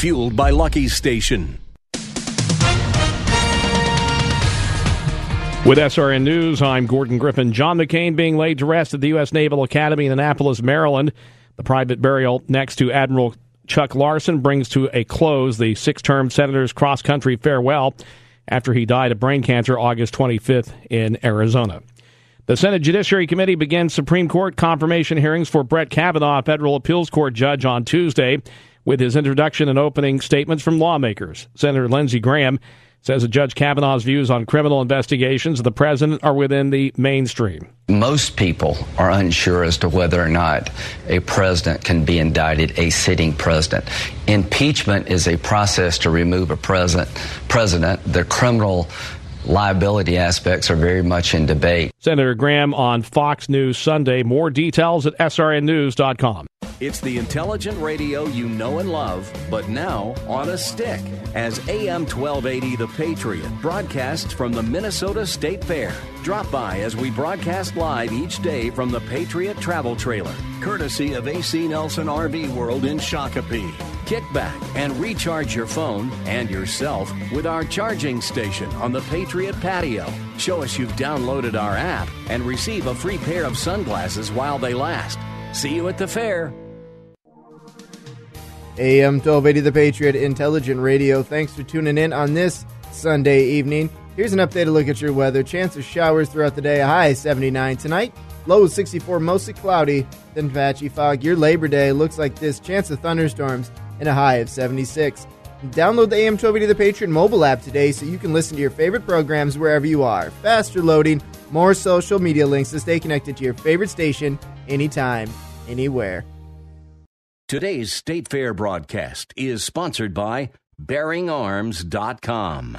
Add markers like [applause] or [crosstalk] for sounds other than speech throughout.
Fueled by Lucky Station. With SRN News, I'm Gordon Griffin. John McCain being laid to rest at the U.S. Naval Academy in Annapolis, Maryland. The private burial next to Admiral Chuck Larson brings to a close the six term senator's cross country farewell after he died of brain cancer August 25th in Arizona. The Senate Judiciary Committee begins Supreme Court confirmation hearings for Brett Kavanaugh, federal appeals court judge, on Tuesday with his introduction and opening statements from lawmakers. Senator Lindsey Graham says that Judge Kavanaugh's views on criminal investigations of the president are within the mainstream. Most people are unsure as to whether or not a president can be indicted, a sitting president. Impeachment is a process to remove a president. President, the criminal liability aspects are very much in debate. Senator Graham on Fox News Sunday. More details at srnnews.com. It's the intelligent radio you know and love, but now on a stick as AM 1280 The Patriot broadcasts from the Minnesota State Fair. Drop by as we broadcast live each day from the Patriot Travel Trailer, courtesy of AC Nelson RV World in Shakopee. Kick back and recharge your phone and yourself with our charging station on the Patriot Patio. Show us you've downloaded our app and receive a free pair of sunglasses while they last. See you at the fair. AM 1280 The Patriot Intelligent Radio. Thanks for tuning in on this Sunday evening. Here's an updated look at your weather. Chance of showers throughout the day. High 79 tonight. Low 64, mostly cloudy, then patchy fog. Your Labor Day looks like this. Chance of thunderstorms and a high of 76. Download the AM 1280 The Patriot mobile app today so you can listen to your favorite programs wherever you are. Faster loading, more social media links to stay connected to your favorite station anytime, anywhere. Today's State Fair broadcast is sponsored by BearingArms.com.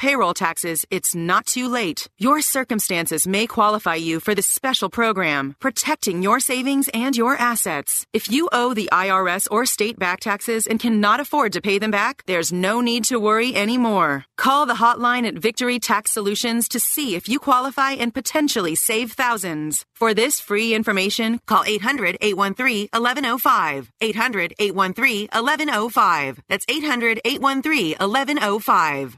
payroll taxes, it's not too late. Your circumstances may qualify you for this special program, protecting your savings and your assets. If you owe the IRS or state back taxes and cannot afford to pay them back, there's no need to worry anymore. Call the hotline at Victory Tax Solutions to see if you qualify and potentially save thousands. For this free information, call 800 813 1105. 800 813 1105. That's 800 813 1105.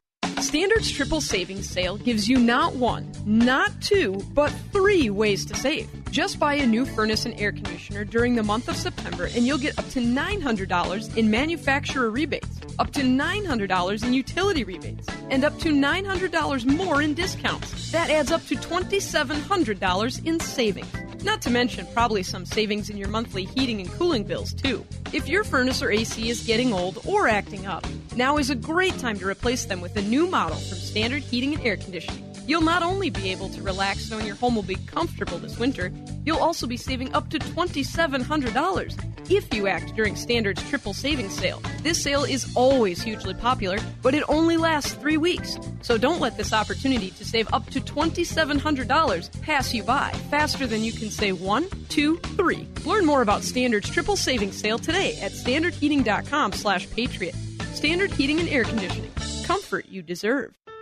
Standard's triple savings sale gives you not one, not two, but three ways to save. Just buy a new furnace and air conditioner during the month of September and you'll get up to $900 in manufacturer rebates, up to $900 in utility rebates, and up to $900 more in discounts. That adds up to $2,700 in savings. Not to mention probably some savings in your monthly heating and cooling bills too. If your furnace or AC is getting old or acting up, now is a great time to replace them with a new model from Standard Heating and Air Conditioning. You'll not only be able to relax knowing your home will be comfortable this winter, you'll also be saving up to $2,700 if you act during Standard's triple savings sale. This sale is always hugely popular, but it only lasts three weeks. So don't let this opportunity to save up to $2,700 pass you by faster than you can say one, two, three. Learn more about Standard's triple savings sale today at standardheating.com slash patriot. Standard Heating and Air Conditioning. Comfort you deserve.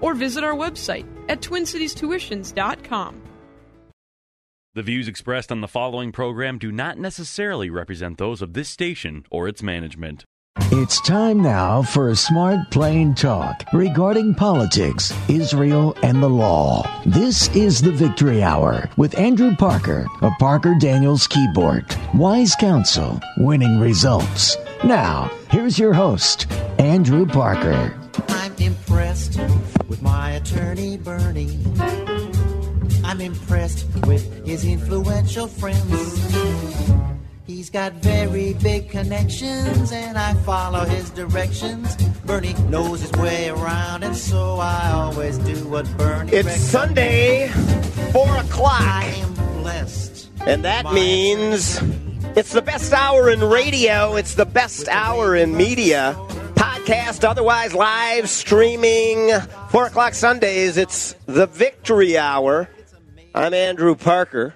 or visit our website at twincitiestuitions.com. The views expressed on the following program do not necessarily represent those of this station or its management. It's time now for a smart, plain talk regarding politics, Israel, and the law. This is the Victory Hour with Andrew Parker of Parker Daniels Kibort. Wise counsel, winning results. Now, here's your host, Andrew Parker. I'm impressed with my attorney, Bernie. I'm impressed with his influential friends. He's got very big connections, and I follow his directions. Bernie knows his way around, and so I always do what Bernie It's recommends. Sunday, 4 o'clock. I am blessed. And that means it's the best hour in radio, it's the best hour in media. Podcast, otherwise live streaming, 4 o'clock Sundays. It's the Victory Hour. I'm Andrew Parker.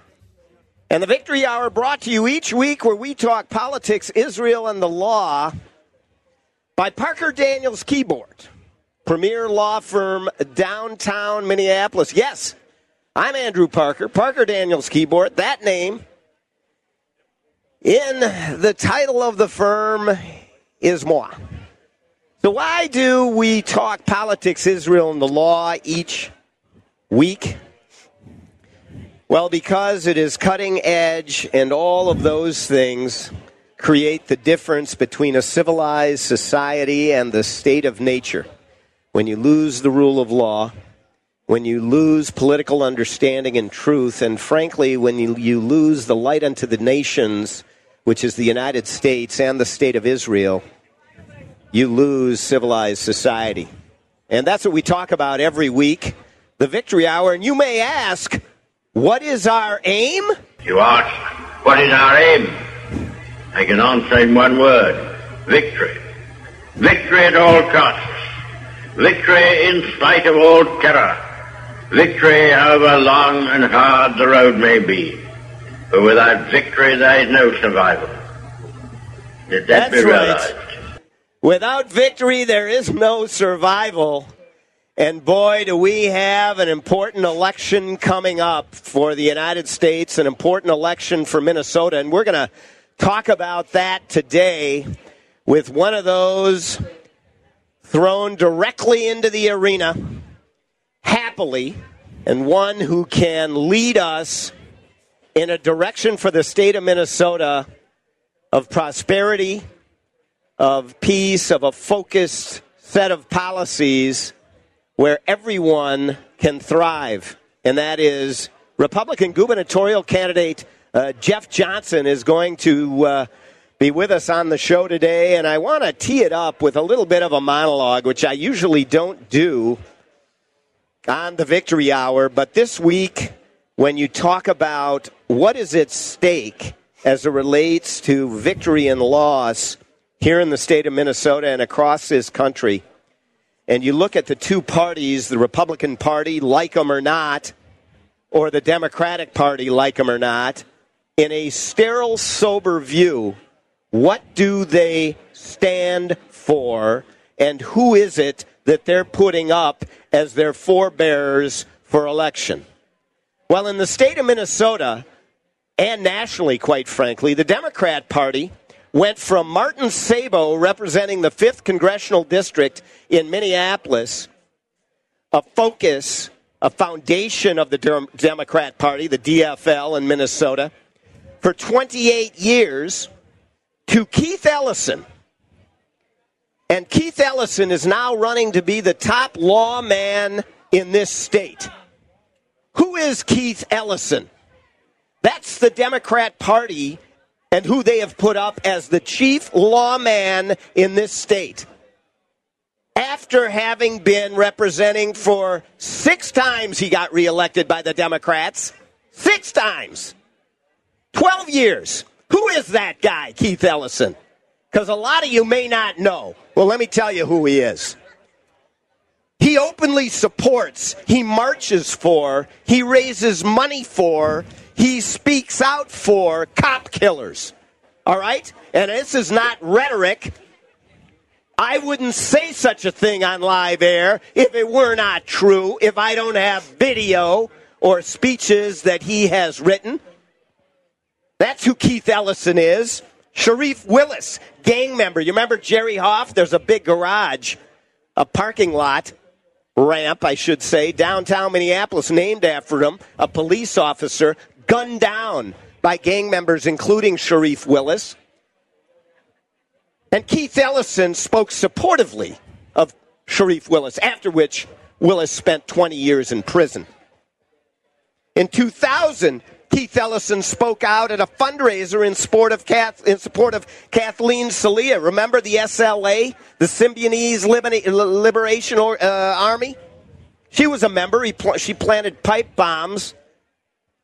And the Victory Hour brought to you each week where we talk politics, Israel, and the law by Parker Daniels Kibort, premier law firm downtown Minneapolis. Yes, I'm Andrew Parker, Parker Daniels Kibort, that name. In the title of the firm is moi. So, why do we talk politics, Israel, and the law each week? Well, because it is cutting edge, and all of those things create the difference between a civilized society and the state of nature. When you lose the rule of law, when you lose political understanding and truth, and frankly, when you, you lose the light unto the nations, which is the United States and the state of Israel, you lose civilized society. And that's what we talk about every week, the Victory Hour. And you may ask, what is our aim? You ask, what is our aim? I can answer in one word victory. Victory at all costs. Victory in spite of all terror. Victory however long and hard the road may be. For without victory there is no survival. Let that That's be realized. right. Without victory, there is no survival. And boy, do we have an important election coming up for the United States, an important election for Minnesota. And we're going to talk about that today with one of those thrown directly into the arena happily, and one who can lead us in a direction for the state of Minnesota of prosperity, of peace, of a focused set of policies where everyone can thrive. And that is Republican gubernatorial candidate uh, Jeff Johnson is going to uh, be with us on the show today. And I want to tee it up with a little bit of a monologue, which I usually don't do on the victory hour. But this week, when you talk about what is at stake as it relates to victory and loss here in the state of Minnesota and across this country, and you look at the two parties, the Republican Party, like them or not, or the Democratic Party, like them or not, in a sterile, sober view, what do they stand for, and who is it that they're putting up as their forebears for election? Well, in the state of Minnesota, and nationally, quite frankly, the Democrat Party went from Martin Sabo representing the 5th Congressional District in Minneapolis, a focus, a foundation of the Dem- Democrat Party, the DFL in Minnesota, for 28 years to Keith Ellison. And Keith Ellison is now running to be the top lawman in this state. Who is Keith Ellison? That's the Democrat Party and who they have put up as the chief lawman in this state. after having been representing for six times he got reelected by the Democrats. Six times. 12 years. Who is that guy, Keith Ellison? Because a lot of you may not know. Well, let me tell you who he is. He openly supports, he marches for, he raises money for, he speaks out for cop killers. All right? And this is not rhetoric. I wouldn't say such a thing on live air if it were not true, if I don't have video or speeches that he has written. That's who Keith Ellison is. Sharif Willis, gang member. You remember Jerry Haaf? There's a big garage, a parking lot, ramp, I should say, downtown Minneapolis, named after him. A police officer gunned down by gang members, including Sharif Willis. And Keith Ellison spoke supportively of Sharif Willis, after which Willis spent 20 years in prison. In 2000, Keith Ellison spoke out at a fundraiser in support of, Kath, in support of Kathleen Soliah. Remember the SLA, the Symbionese Liberation uh, Army? She was a member. Pl- she planted pipe bombs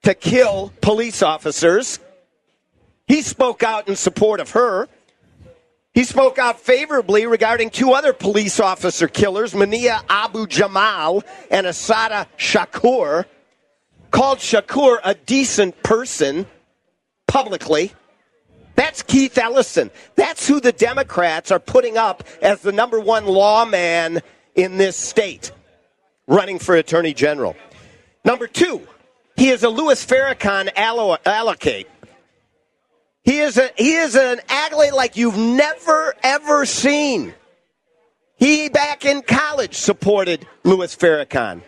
to kill police officers. He spoke out in support of her. He spoke out favorably regarding two other police officer killers, Mumia Abu Jamal and Assata Shakur. Called Shakur a decent person publicly. That's Keith Ellison. That's who the Democrats are putting up as the number one lawman in this state, running for Attorney General. Number two, he is a Louis Farrakhan allocate. He is a he is an accolade like you've never ever seen. He back in college supported Louis Farrakhan.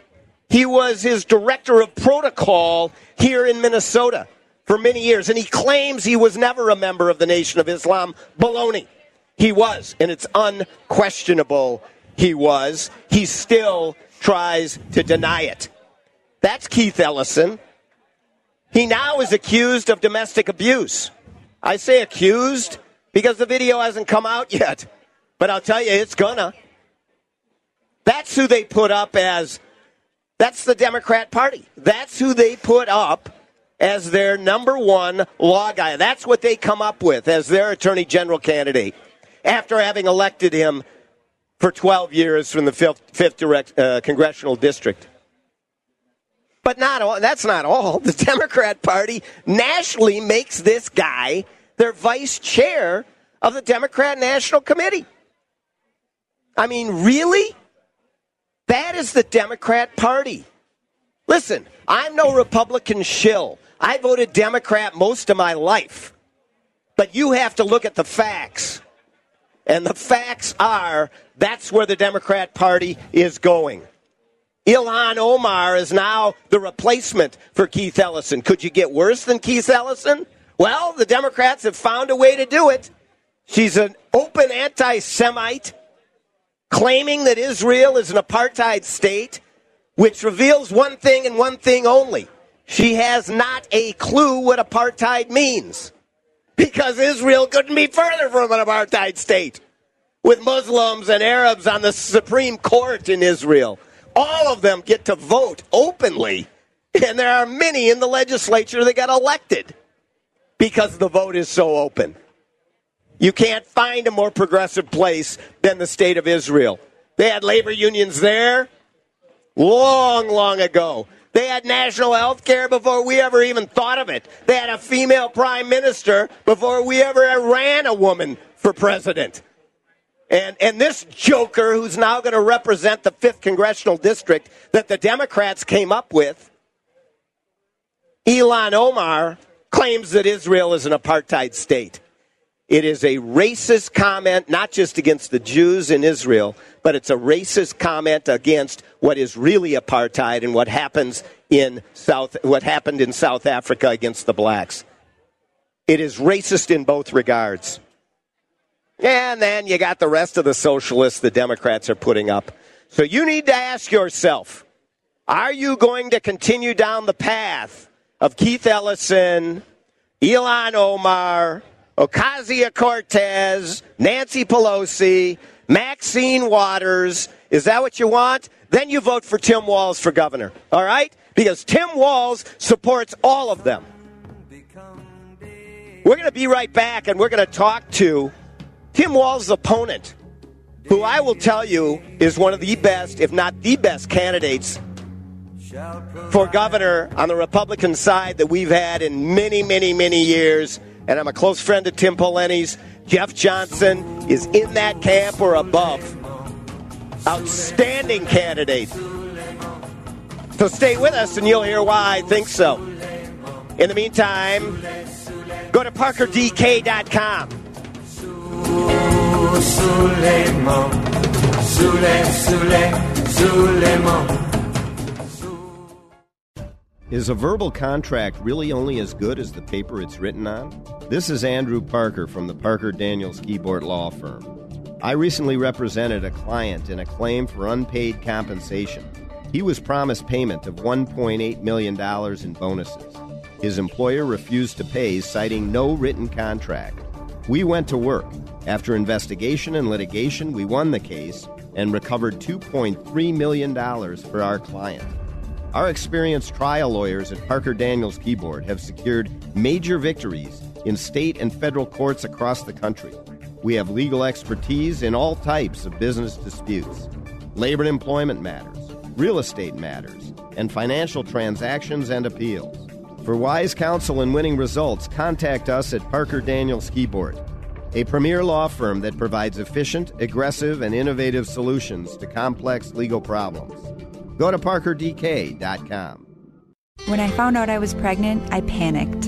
He was his director of protocol here in Minnesota for many years, and he claims he was never a member of the Nation of Islam. Baloney. He was, and it's unquestionable he was. He still tries to deny it. That's Keith Ellison. He now is accused of domestic abuse. I say accused because the video hasn't come out [laughs] yet. But I'll tell you, it's gonna. That's who they put up as, that's the Democrat Party. That's who they put up as their number one law guy. That's what they come up with as their attorney general candidate after having elected him for 12 years from the 5th, 5th direct, uh, congressional district. But not all, that's not all. The Democrat Party nationally makes this guy their vice chair of the Democrat National Committee. I mean, really? That is the Democrat Party. Listen, I'm no Republican shill. I voted Democrat most of my life. But you have to look at the facts. And the facts are that's where the Democrat Party is going. Ilhan Omar is now the replacement for Keith Ellison. Could you get worse than Keith Ellison? Well, the Democrats have found a way to do it. She's an open anti Semite, claiming that Israel is an apartheid state, which reveals one thing and one thing only. She has not a clue what apartheid means. Because Israel couldn't be further from an apartheid state with Muslims and Arabs on the Supreme Court in Israel all of them get to vote openly. And there are many in the legislature that got elected because the vote is so open. You can't find a more progressive place than the state of Israel. They had labor unions there long, long ago. They had national health care before we ever even thought of it. They had a female prime minister before we ever ran a woman for president. And, and this joker who's now going to represent the 5th congressional district that the Democrats came up with, Ilhan Omar, claims that Israel is an apartheid state. It is a racist comment, not just against the Jews in Israel, but it's a racist comment against what is really apartheid and what happens in South, what happened in South Africa against the blacks. It is racist in both regards. And then you got the rest of the socialists the Democrats are putting up. So you need to ask yourself are you going to continue down the path of Keith Ellison, Ilhan Omar, Ocasio Cortez, Nancy Pelosi, Maxine Waters. Is that what you want? Then you vote for Tim Walz for governor. All right? Because Tim Walz supports all of them. We're going to be right back and we're going to talk to Tim Walz's opponent, who I will tell you is one of the best, if not the best, candidates for governor on the Republican side that we've had in many, many, many years. And I'm a close friend of Tim Pawlenty's. Jeff Johnson is in that camp or above. Outstanding candidate. So stay with us and you'll hear why I think so. In the meantime, go to parkerdk.com. Is a verbal contract really only as good as the paper it's written on? This is Andrew Parker from the Parker Daniels Kibort Law Firm. I recently represented a client in a claim for unpaid compensation. He was promised payment of $1.8 million in bonuses. His employer refused to pay, citing no written contract. We went to work. After investigation and litigation, we won the case and recovered $2.3 million for our client. Our experienced trial lawyers at Parker Daniels Kibort have secured major victories in state and federal courts across the country. We have legal expertise in all types of business disputes, labor and employment matters, real estate matters, and financial transactions and appeals. For wise counsel and winning results, contact us at Parker Daniels Kibort, a premier law firm that provides efficient, aggressive, and innovative solutions to complex legal problems. Go to parkerdk.com. When I found out I was pregnant, I panicked.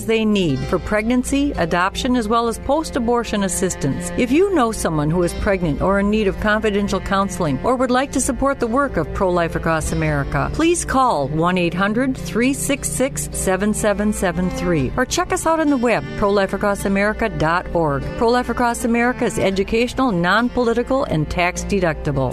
they need for pregnancy, adoption, as well as post abortion assistance. If you know someone who is pregnant or in need of confidential counseling or would like to support the work of Pro Life Across America, please call 1 800 366 7773 or check us out on the web, prolifeacrossamerica.org. Pro Life Across America is educational, non political, and tax deductible.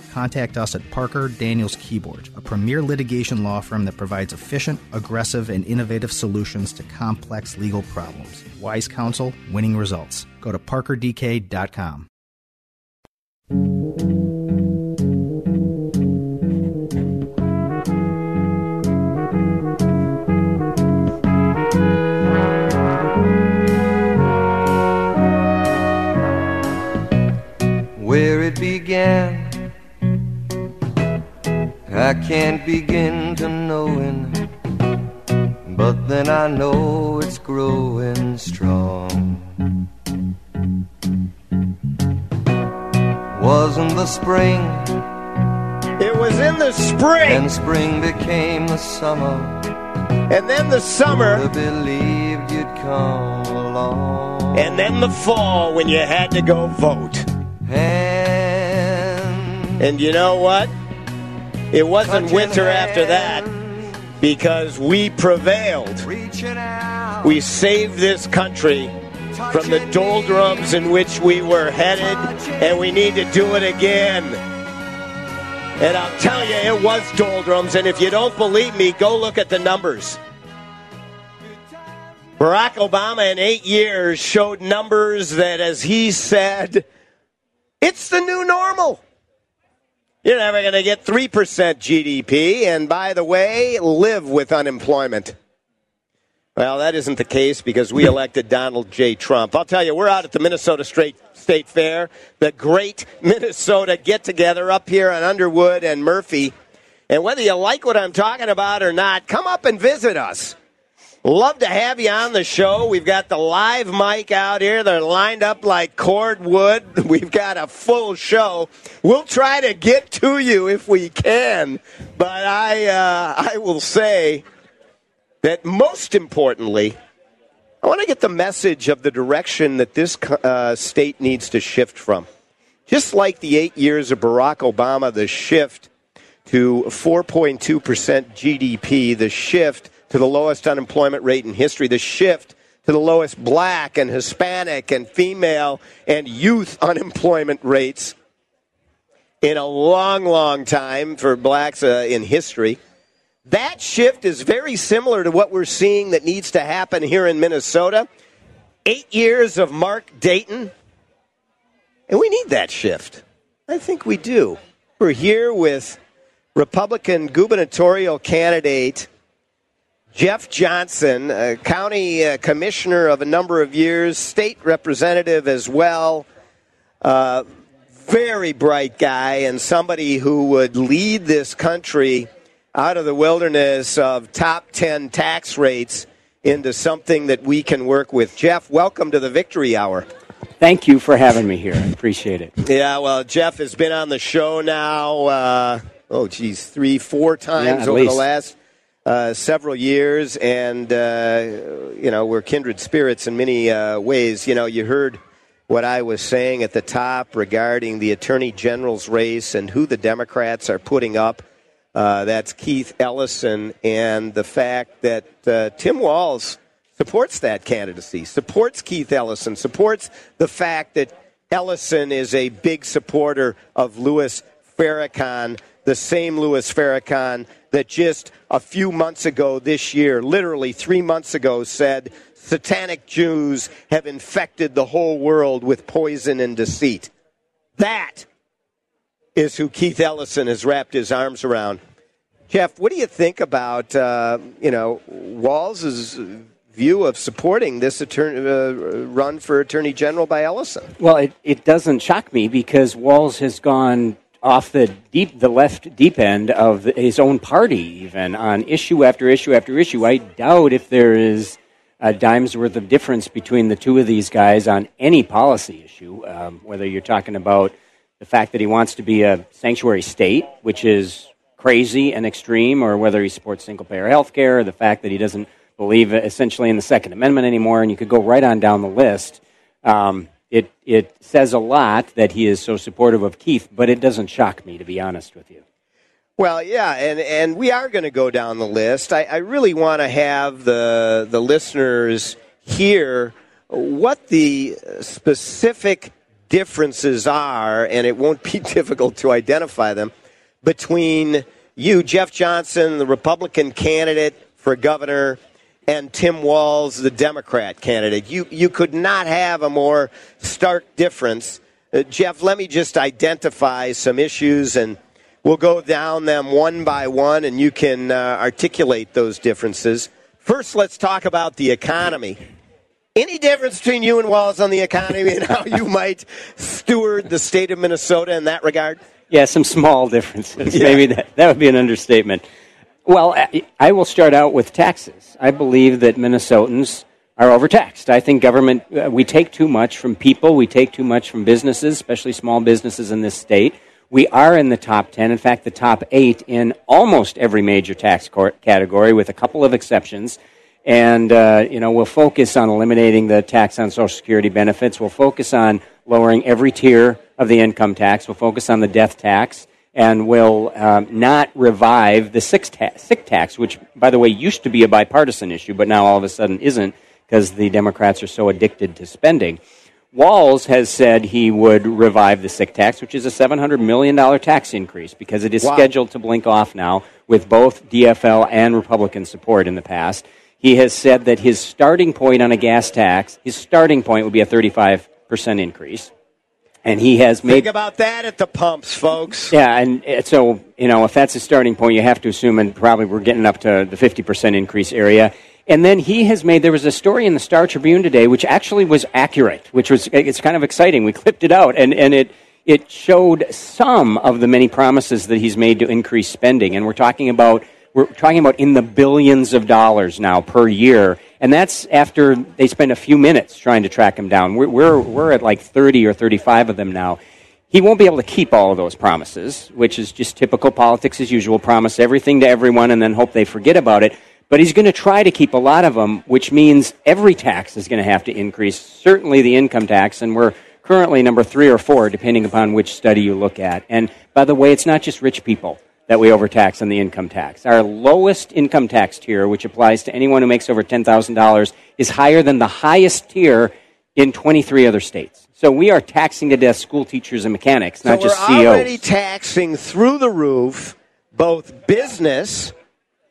contact us at Parker Daniels Kibort, a premier litigation law firm that provides efficient, aggressive, and innovative solutions to complex legal problems. Wise counsel, winning results. Go to parkerdk.com. Where it began, I can't begin to knowing, but then I know it's growing strong. Wasn't the spring? It was in the spring. And spring became the summer. And then the summer. Who'd believed you'd come along. And then the fall when you had to go vote. And, and you know what? It wasn't winter after that because we prevailed. We saved this country from the doldrums in which we were headed, and we need to do it again. And I'll tell you, it was doldrums, and if you don't believe me, go look at the numbers. Barack Obama in eight years showed numbers that, as he said, it's the new normal. You're never going to get 3% GDP, and by the way, live with unemployment. Well, that isn't the case because we [laughs] elected Donald J. Trump. I'll tell you, we're out at the Minnesota State, State Fair, the great [laughs] Minnesota get together up here on Underwood and Murphy. And whether you like what I'm talking about or not, come up and visit us. Love to have you on the show. We've got the live mic out here. They're lined up like cordwood. [laughs] We've got a full show. We'll try to get to you if we can. But I, uh, I will say that most importantly, I want to get the message of the direction that this uh, state needs to shift from. Just like the eight years of Barack Obama, the shift to 4.2% GDP, the shift to the lowest unemployment rate in history, the shift to the lowest black and Hispanic and female and youth [laughs] unemployment rates in a long, long time for blacks uh, in history. That shift is very similar to what we're seeing that needs to happen here in Minnesota. Eight years of Mark Dayton, and we need that shift. I think we do. We're here with Republican gubernatorial candidate Jeff Johnson, a county uh, commissioner of a number of years, state representative as well. Uh, very bright guy and somebody who would lead this country out of the wilderness of top 10 tax rates into something that we can work with. Jeff, welcome to the Victory Hour. Thank you for having me here. I appreciate it. Yeah, well, Jeff has been on the show now, uh, oh, geez, three, four times Yeah, over least. the last uh, several years, and uh, you know we're kindred spirits in many uh, ways. You know, you heard what I was saying at the top regarding the attorney general's race and who the Democrats are putting up. Uh, that's Keith Ellison, and the fact that uh, Tim Walz supports that candidacy, supports Keith Ellison, supports the fact that Ellison is a big supporter of Louis Farrakhan, the same Louis Farrakhan that just a few months ago this year, literally three months ago, said satanic Jews have infected the whole world with poison and deceit. That is who Keith Ellison has wrapped his arms around. Jeff, what do you think about uh, you know Walz's view of supporting this attorney, uh, run for attorney general by Ellison? Well, it, it doesn't shock me because Walz has gone off the deep, the left deep end of his own party, even on issue after issue after issue. I doubt if there is a dime's worth of difference between the two of these guys on any policy issue, um, whether you're talking about the fact that he wants to be a sanctuary state, which is crazy and extreme, or whether he supports single payer health care, or the fact that he doesn't believe essentially in the Second Amendment anymore, and you could go right on down the list. Um, it, it says a lot that he is so supportive of Keith, but it doesn't shock me, to be honest with you. Well, yeah, and, and we are going to go down the list. I, I really want to have the the listeners hear what the specific differences are, and it won't be [laughs] difficult to identify them between you, Jeff Johnson, the Republican candidate for governor, and Tim Walz, the Democrat candidate. You you could not have a more stark difference. Uh, Jeff, let me just identify some issues and we'll go down them one by one and you can uh, articulate those differences. First, let's talk about the economy. Any difference between you and Walz on the economy and how you [laughs] might steward the state of Minnesota in that regard? Yeah, some small differences. Yeah. Maybe that, that would be an understatement. Well, I, will start out with taxes. I believe that Minnesotans are overtaxed. I think government, uh, we take too much from people, we take too much from businesses, especially small businesses in this state. We are in the top 10, in fact, the top eight in almost every major tax category, with a couple of exceptions. And, uh, you know, we'll focus on eliminating the tax on Social Security benefits. We'll focus on lowering every tier of the income tax. We'll focus on the death tax. And we'll um, not revive the sick, ta- sick tax, which, by the way, used to be a bipartisan issue, but now all of a sudden isn't because the Democrats are so addicted to spending. Walz has said he would revive the sick tax, which is a $700 million tax increase because it is Wow. scheduled to blink off now with both DFL and Republican support in the past. He has said that his starting point on a gas tax, his starting point would be a 35% increase. And he has made. Think about that at the pumps, folks. Yeah, and uh, so, you know, if that's a starting point, you have to assume, and probably we're getting up to the 50% increase area. And then he has made, there was a story in the Star Tribune today, which actually was accurate, which was, it's kind of exciting. We clipped it out, and, and it, it showed some of the many promises that he's made to increase spending. And we're talking about, we're talking about in the billions of dollars now per year. And that's after they spend a few minutes trying to track him down. We're, we're, we're at like 30 or 35 of them now. He won't be able to keep all of those promises, which is just typical politics as usual. Promise everything to everyone and then hope they forget about it. But he's going to try to keep a lot of them, which means every tax is going to have to increase, certainly the income tax, and we're currently number three or four, depending upon which study you look at. And by the way, it's not just rich people that we overtax on the income tax. Our lowest income tax tier, which applies to anyone who makes over $10,000, is higher than the highest tier in 23 other states. So we are taxing to death school teachers and mechanics, not so just we're already taxing through the roof both business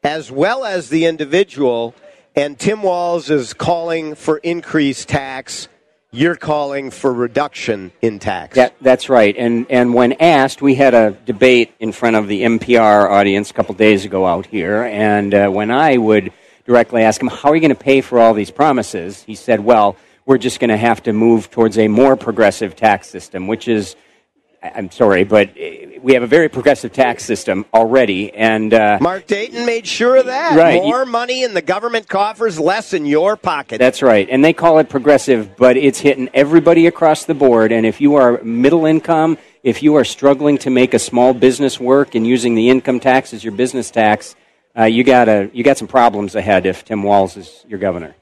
as well as the individual. And Tim Walz is calling for increased tax. You're calling for reduction in tax. That, that's right. And, and when asked, we had a debate in front of the NPR audience a couple days ago out here. And uh, when I would directly ask him, How are you going to pay for all these promises? He said, Well, we're just going to have to move towards a more progressive tax system, which is I'm sorry, but we have a very progressive tax system already, and uh, Mark Dayton made sure of that. Right. More money in the government coffers, less in your pocket. That's right, and they call it progressive, but it's hitting everybody across the board. And if you are middle income, if you are struggling to make a small business work and using the income tax as your business tax, uh, you got a you got some problems ahead if Tim Walz is your governor.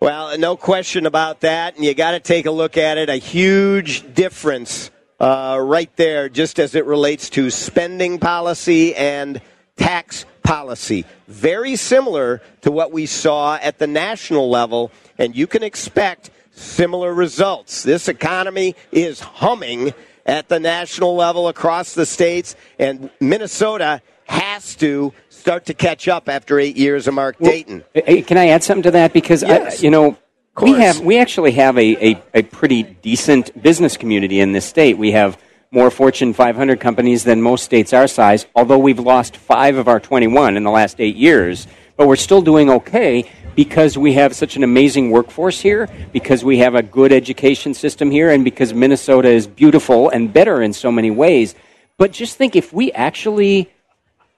Well, no question about that, and you got to take a look at it. A huge difference uh, right there, just as it relates to spending policy and tax policy. Very similar to what we saw at the national level, and you can expect similar results. This economy is humming at the national level across the states, and Minnesota has to start to catch up after eight years of Mark Dayton. Can I add something to that? Because Yes. I, you know, we have we actually have a, a, a pretty decent business community in this state. We have more Fortune 500 companies than most states our size. Although we've lost five of our 21 in the last eight years, but we're still doing okay because we have such an amazing workforce here, because we have a good education system here, and because Minnesota is beautiful and better in so many ways. But just think if we actually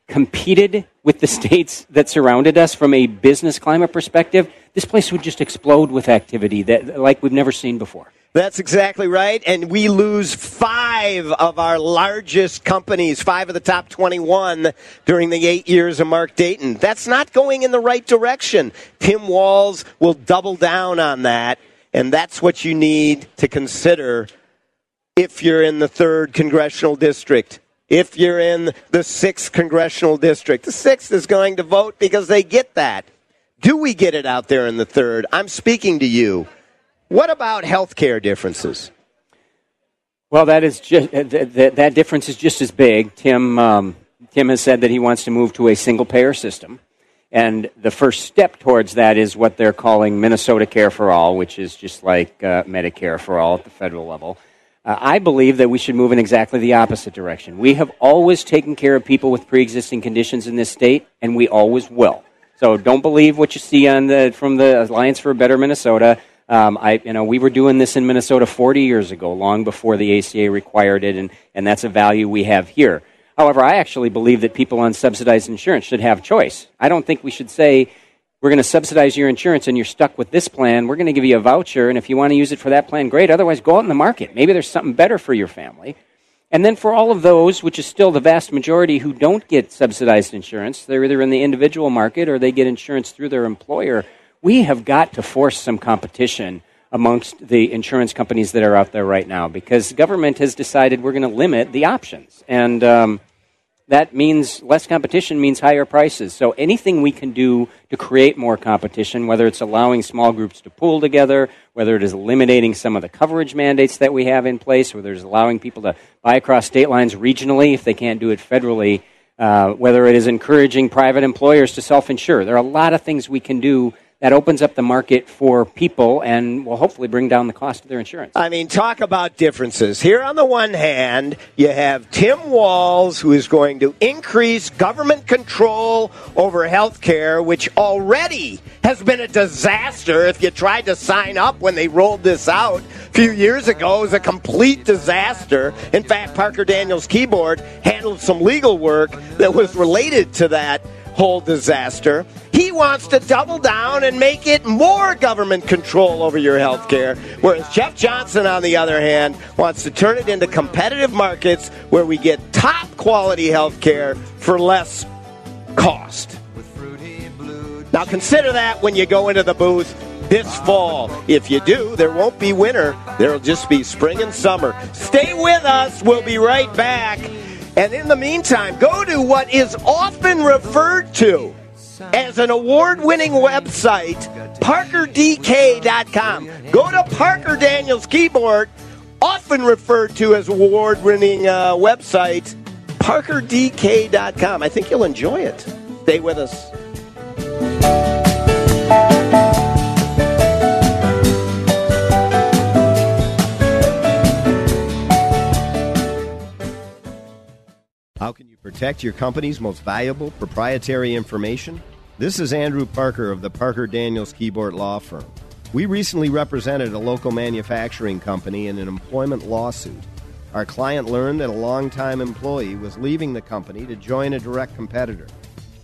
competed with the states that surrounded us from a business climate perspective, this place would just explode with activity that like we've never seen before. That's exactly right. And we lose five of our largest companies, five of the top 21 during the eight years of Mark Dayton. That's not going in the right direction. Tim Walz will double down on that. And that's what you need to consider if you're in the third congressional district. If you're in the sixth congressional district, the sixth is going to vote because they get that. Do we get it out there in the third? I'm speaking to you. What about health care differences? Well, that is just that, that, that difference is just as big. Tim um, Tim has said that he wants to move to a single payer system, and the first step towards that is what they're calling Minnesota Care for All, which is just like uh, Medicare for all at the federal level. Uh, I believe that we should move in exactly the opposite direction. We have always taken care of people with pre-existing conditions in this state, and we always will. So don't believe what you see on the from the Alliance for a Better Minnesota. Um, I, you know, we were doing this in Minnesota 40 years ago, long before the ACA required it, and, and that's a value we have here. However, I actually believe that people on subsidized insurance should have choice. I don't think we should say, we're going to subsidize your insurance and you're stuck with this plan. We're going to give you a voucher, and if you want to use it for that plan, great. Otherwise, go out in the market. Maybe there's something better for your family. And then for all of those, which is still the vast majority who don't get subsidized insurance, they're either in the individual market or they get insurance through their employer. We have got to force some competition amongst the insurance companies that are out there right now because government has decided we're going to limit the options. And um, that means less competition means higher prices. So anything we can do to create more competition, whether it's allowing small groups to pool together, whether it is eliminating some of the coverage mandates that we have in place, whether it's allowing people to buy across state lines regionally if they can't do it federally, uh, whether it is encouraging private employers to self-insure. There are a lot of things we can do that opens up the market for people and will hopefully bring down the cost of their insurance. I mean, talk about differences. Here on the one hand, you have Tim Walz, who is going to increase government control over health care, which already has been a disaster. If you tried to sign up when they rolled this out a few years ago, it was a complete disaster. In fact, Parker Daniels Kibort handled some legal work that was related to that whole disaster. He wants to double down and make it more government control over your health care. Whereas Jeff Johnson, on the other hand, wants to turn it into competitive markets where we get top quality health care for less cost. Now consider that when you go into the booth this fall. If you do, there won't be winter. There'll just be spring and summer. Stay with us. We'll be right back. And in the meantime, go to what is often referred to as an award winning website, parkerdk.com. Go to Parker Daniels Keyboard, often referred to as award winning uh, website, parkerdk.com. I think you'll enjoy it. Stay with us. How can you protect your company's most valuable proprietary information? This is Andrew Parker of the Parker Daniels Keyboard Law Firm. We recently represented a local manufacturing company in an employment lawsuit. Our client learned that a longtime employee was leaving the company to join a direct competitor.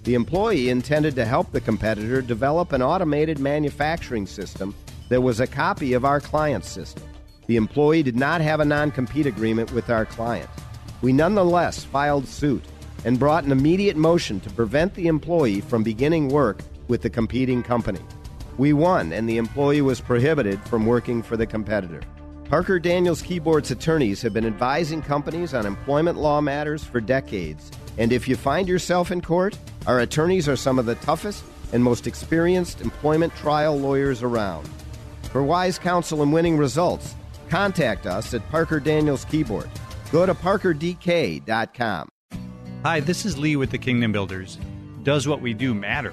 The employee intended to help the competitor develop an automated manufacturing system that was a copy of our client's system. The employee did not have a non compete agreement with our client. We nonetheless filed suit and brought an immediate motion to prevent the employee from beginning work with the competing company. We won, and the employee was prohibited from working for the competitor. Parker Daniels Keyboard's attorneys have been advising companies on employment law matters for decades, and if you find yourself in court, our attorneys are some of the toughest and most experienced employment trial lawyers around. For wise counsel and winning results, contact us at Parker Daniels Keyboard. Go to parkerdk.com. Hi, this is Lee with the Kingdom Builders. Does what we do matter?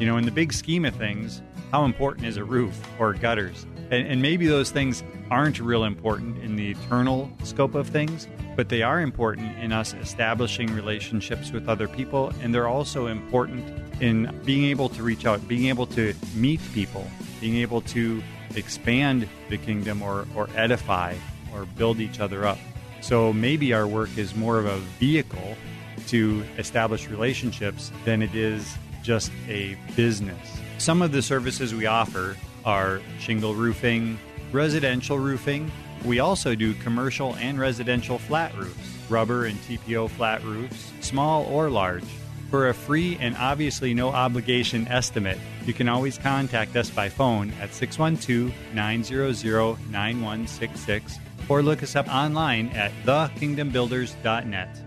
You know, in the big scheme of things, how important is a roof or gutters? And, and, maybe those things aren't real important in the eternal scope of things, but they are important in us establishing relationships with other people, and they're also important in being able to reach out, being able to meet people, being able to expand the kingdom or, or edify or build each other up. So maybe our work is more of a vehicle to establish relationships than it is just a business. Some of the services we offer are shingle roofing, residential roofing. We also do commercial and residential flat roofs, rubber and TPO flat roofs, small or large. For a free and obviously no obligation estimate, you can always contact us by phone at 612 900 9166 or look us up online at thekingdombuilders.net.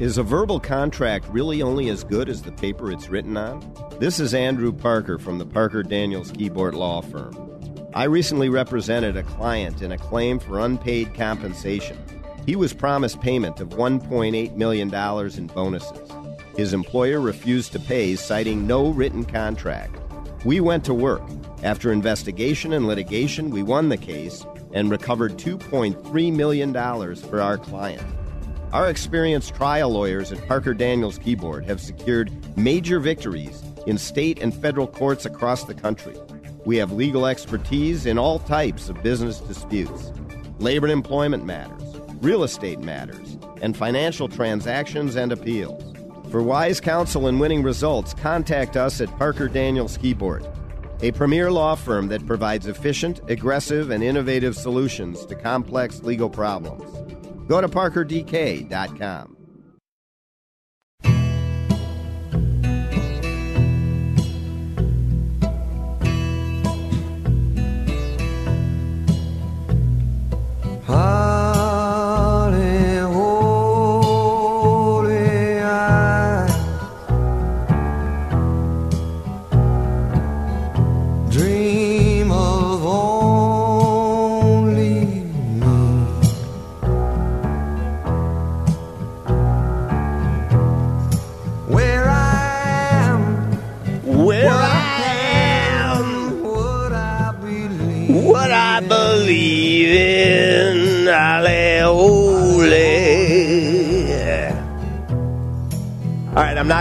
Is a verbal contract really only as good as the paper it's written on? This is Andrew Parker from the Parker Daniels Keyboard Law Firm. I recently represented a client in a claim for unpaid compensation. He was promised payment of $1.8 million in bonuses. His employer refused to pay, citing no written contract. We went to work. After investigation and litigation, we won the case and recovered $2.3 million for our client. Our experienced trial lawyers at Parker Daniels Keyboard have secured major victories in state and federal courts across the country. We have legal expertise in all types of business disputes, labor and employment matters, real estate matters, and financial transactions and appeals. For wise counsel and winning results, contact us at Parker Daniels Keyboard, a premier law firm that provides efficient, aggressive, and innovative solutions to complex legal problems. Go to parkerdk.com. Holly,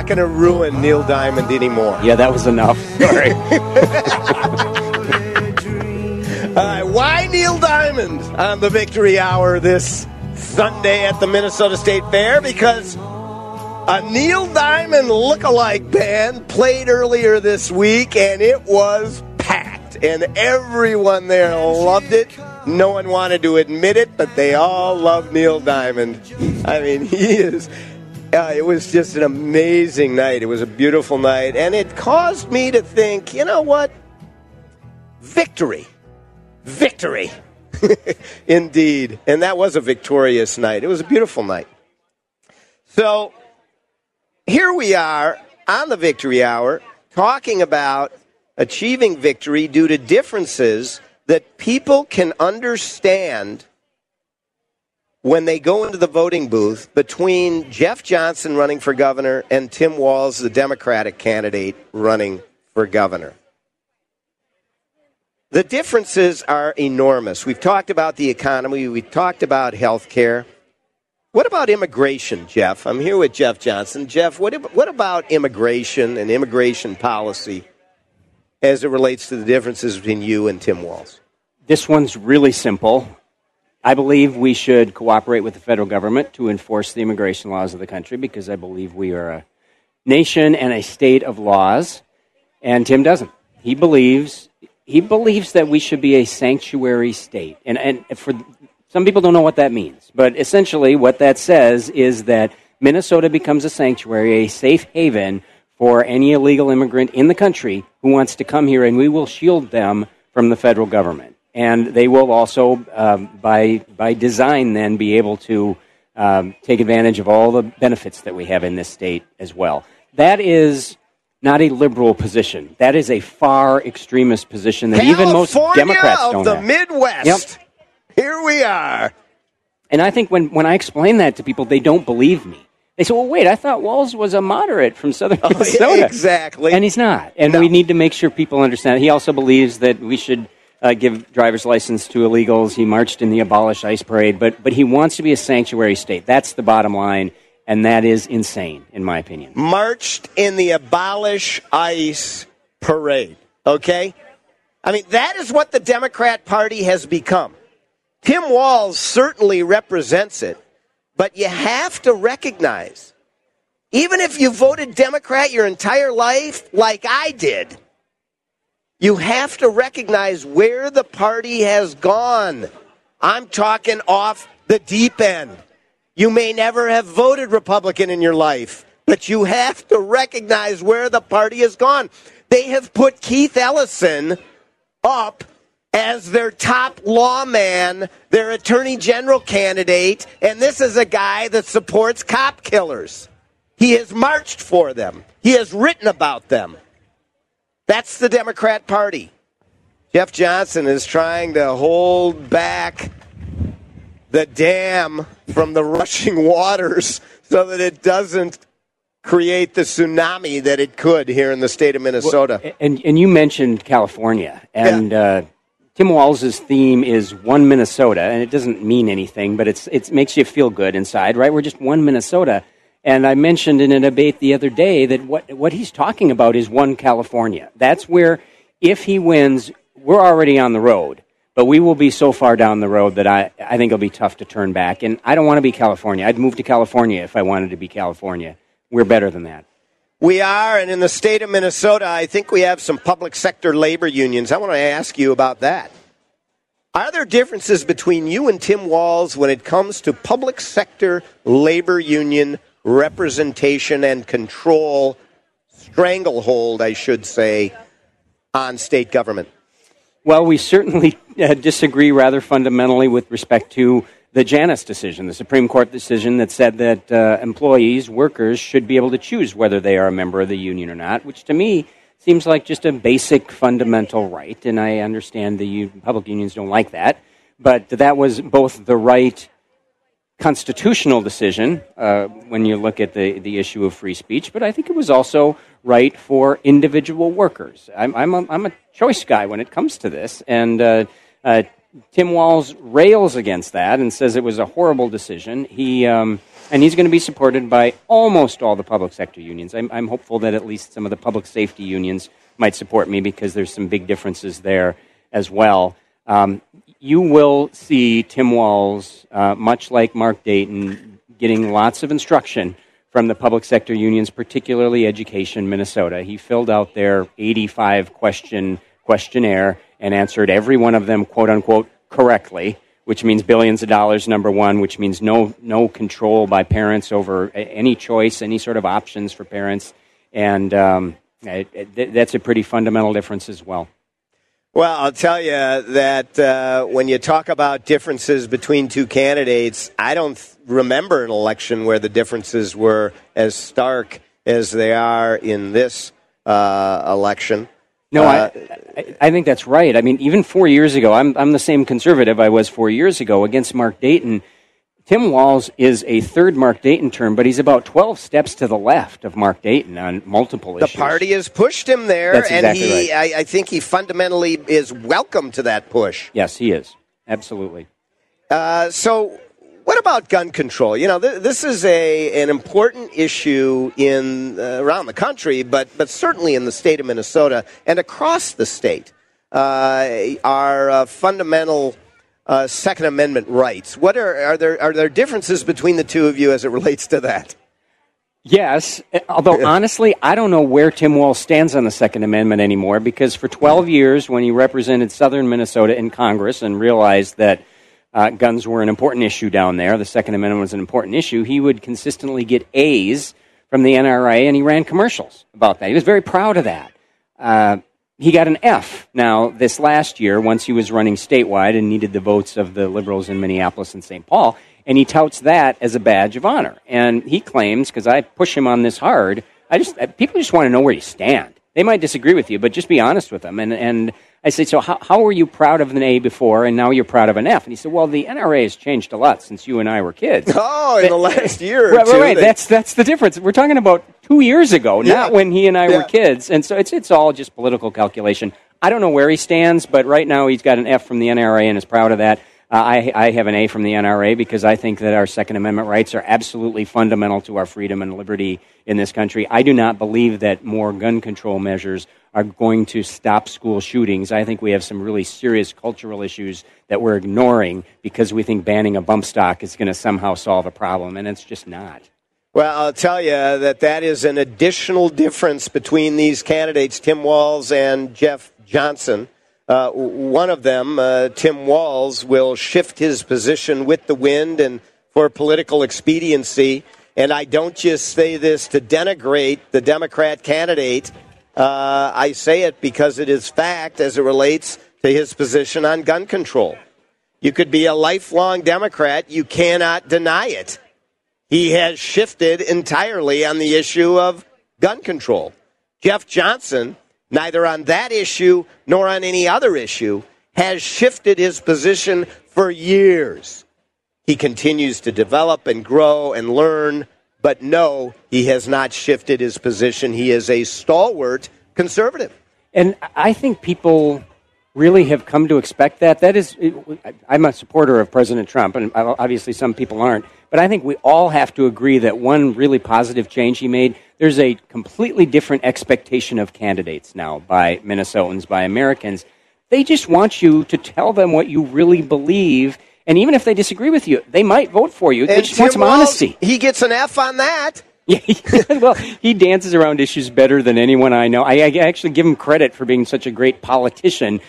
not going to ruin Neil Diamond anymore. Yeah, that was enough. [laughs] Sorry. All right, why Neil Diamond on the Victory Hour this Sunday at the Minnesota State Fair? Because a Neil Diamond look-alike band played earlier this week, and it was packed, and everyone there loved it. No one wanted to admit it, but they all love Neil Diamond. I mean, he is. Uh, it was just an amazing night. It was a beautiful night, and it caused me to think, you know what? Victory. Victory. [laughs] Indeed. And that was a victorious night. It was a beautiful night. So here we are on the Victory Hour talking about achieving victory due to differences that people can understand when they go into the voting booth between Jeff Johnson running for governor and Tim Walz, the Democratic candidate running for governor. The differences are enormous. We've talked about the economy, we've talked about health care. What about immigration, Jeff? I'm here with Jeff Johnson. Jeff, what, what about immigration and immigration policy as it relates to the differences between you and Tim Walz? This one's really simple. I believe we should cooperate with the federal government to enforce the immigration laws of the country because I believe we are a nation and a state of laws, and Tim doesn't. He believes he believes that we should be a sanctuary state, and and for some people don't know what that means, but essentially what that says is that Minnesota becomes a sanctuary, a safe haven for any illegal immigrant in the country who wants to come here, and we will shield them from the federal government and they will also, um, by by design, then be able to um, take advantage of all the benefits that we have in this state as well. That is not a liberal position. That is a far extremist position that California even most Democrats of don't the have. Midwest. Yep. Here we are. And I think when, when I explain that to people, they don't believe me. They say, well, wait, I thought Walz was a moderate from southern [laughs] Minnesota. Oh, exactly. And he's not. And we need to make sure people understand. He also believes that we should uh, give driver's license to illegals. He marched in the Abolish ICE parade, but, but he wants to be a sanctuary state. That's the bottom line, and that is insane, in my opinion. Marched in the Abolish ICE parade. Okay? I mean, that is what the Democrat Party has become. Tim Walz certainly represents it, but you have to recognize, even if you voted Democrat your entire life, like I did, you have to recognize where the party has gone. I'm talking off the deep end. You may never have voted Republican in your life, but you have to recognize where the party has gone. They have put Keith Ellison up as their top lawman, their attorney general candidate, and this is a guy that supports cop killers. He has marched for them, he has written about them. That's the Democrat Party. Jeff Johnson is trying to hold back the dam from the [laughs] rushing waters so that it doesn't create the tsunami that it could here in the state of Minnesota. And, and you mentioned California, and uh, Tim Walz's theme is one Minnesota, and it doesn't mean anything, but it's, it makes you feel good inside, right? We're just one Minnesota. And I mentioned in a debate the other day that what, what he's talking about is one California. That's where, if he wins, we're already on the road. But we will be so far down the road that I, I think it'll be tough to turn back. And I don't want to be California. I'd move to California if I wanted to be California. We're better than that. We are, and in the state of Minnesota, I think we have some public sector labor unions. I want to ask you about that. Are there differences between you and Tim Walz when it comes to public sector labor union representation and control, stranglehold, I should say, on state government? Well, we certainly uh, disagree rather fundamentally with respect to the Janus decision, the Supreme Court decision that said that uh, employees, workers, should be able to choose whether they are a member of the union or not, which to me seems like just a basic fundamental right. And I understand the public unions don't like that. But that was both the right constitutional decision uh, when you look at the, the issue of free speech, but I think it was also right for individual workers. I'm, I'm, a, I'm a choice guy when it comes to this, and uh, uh, Tim Walz rails against that and says it was a horrible decision. He um, and he's going to be supported by almost all the public sector unions. I'm, I'm hopeful that at least some of the public safety unions might support me because there's some big differences there as well. Um, you will see Tim Walz, uh, much like Mark Dayton, getting lots of instruction from the public sector unions, particularly Education Minnesota. He filled out their 85 question questionnaire and answered every one of them, quote unquote, correctly, which means billions of dollars, number one, which means no, no control by parents over any choice, any sort of options for parents. And um, it, it, that's a pretty fundamental difference as well. Well, I'll tell you that uh, when you talk about differences between two candidates, I don't th- remember an election where the differences were as stark as they are in this uh, election. No, uh, I, I think that's right. I mean, even four years ago, I'm, I'm the same conservative I was four years ago against Mark Dayton. Tim Walz is a third Mark Dayton term, but he's about 12 steps to the left of Mark Dayton on multiple the issues. The party has pushed him there, That's and exactly he, I, I think he fundamentally is welcome to that push. Yes, he is. Absolutely. Uh, so, what about gun control? You know, th- this is a an important issue in uh, around the country, but but certainly in the state of Minnesota and across the state. Uh, our uh, fundamental uh, Second Amendment rights. What are are there are there differences between the two of you as it relates to that? Yes, although honestly, I don't know where Tim Walz stands on the Second Amendment anymore because for 12 years, when he represented southern Minnesota in Congress and realized that uh, guns were an important issue down there, the Second Amendment was an important issue, he would consistently get A's from the NRA and he ran commercials about that. He was very proud of that. Uh, he got an F now this last year once he was running statewide and needed the votes of the liberals in Minneapolis and St. Paul and he touts that as a badge of honor. And he claims, because I push him on this hard, I just uh, people just want to know where you stand. They might disagree with you, but just be honest with them. And and I say, so how, how were you proud of an A before, and now you're proud of an F? And he said, well, the NRA has changed a lot since you and I were kids. Oh, in the last year, [laughs] right, right, right. That's that's the difference. We're talking about two years ago, Yeah. not when he and I Yeah. were kids. And so it's it's all just political calculation. I don't know where he stands, but right now he's got an F from the NRA and is proud of that. Uh, I, I have an A from the NRA because I think that our Second Amendment rights are absolutely fundamental to our freedom and liberty in this country. I do not believe that more gun control measures are going to stop school shootings. I think we have some really serious cultural issues that we're ignoring because we think banning a bump stock is going to somehow solve a problem, and it's just not. Well, I'll tell you that that is an additional difference between these candidates, Tim Walz and Jeff Johnson. Uh, one of them, uh, Tim Walz, will shift his position with the wind and for political expediency. And I don't just say this to denigrate the Democrat candidate. Uh, I say it because it is fact as it relates to his position on gun control. You could be a lifelong Democrat, you cannot deny it he has shifted entirely on the issue of gun control. Jeff Johnson, neither on that issue nor on any other issue, has shifted his position for years. He continues to develop and grow and learn, but no, he has not shifted his position. He is a stalwart conservative. And I think people really have come to expect that. That is, I'm a supporter of President Trump, and obviously some people aren't. But I think we all have to agree that one really positive change he made, there's a completely different expectation of candidates now by Minnesotans, by Americans. They just want you to tell them what you really believe. And even if they disagree with you, they might vote for you. They And just want some Walz, honesty. He gets an F on that. [laughs] Yeah, [laughs] well, he dances around issues better than anyone I know. I, I actually give him credit for being such a great politician.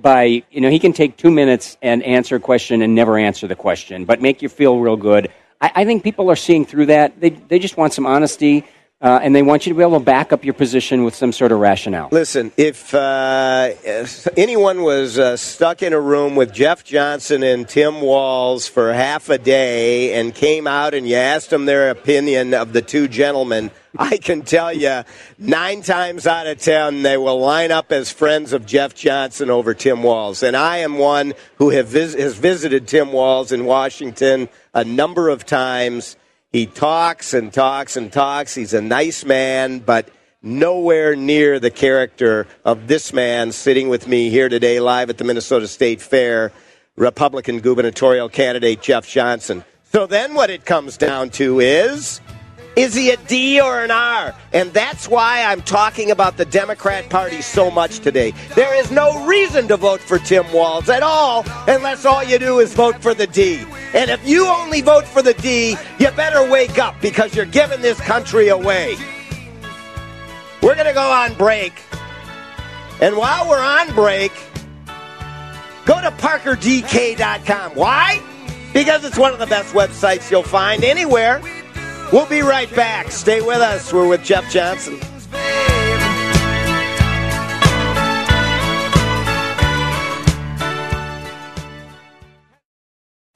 By you know, he can take two minutes and answer a question and never answer the question, but make you feel real good. I, I think people are seeing through that. They they just want some honesty, uh, and they want you to be able to back up your position with some sort of rationale. Listen, if, uh, if anyone was uh, stuck in a room with Jeff Johnson and Tim Walz for half a day and came out and you asked them their opinion of the two gentlemen, I can tell you nine times out of ten they will line up as friends of Jeff Johnson over Tim Walz. And I am one who vis- has visited Tim Walz in Washington a number of times. He talks and talks and talks. He's a nice man, but nowhere near the character of this man sitting with me here today live at the Minnesota State Fair. Republican gubernatorial candidate Jeff Johnson. So then what it comes down to is is he a D or an R? And that's why I'm talking about the Democrat Party so much today. There is no reason to vote for Tim Walz at all unless all you do is vote for the D. And if you only vote for the D, you better wake up because you're giving this country away. We're going to go on break. And while we're on break, go to parkerdk.com. Why? Because it's one of the best websites you'll find anywhere. We'll be right back. Stay with us. We're with Jeff Johnson.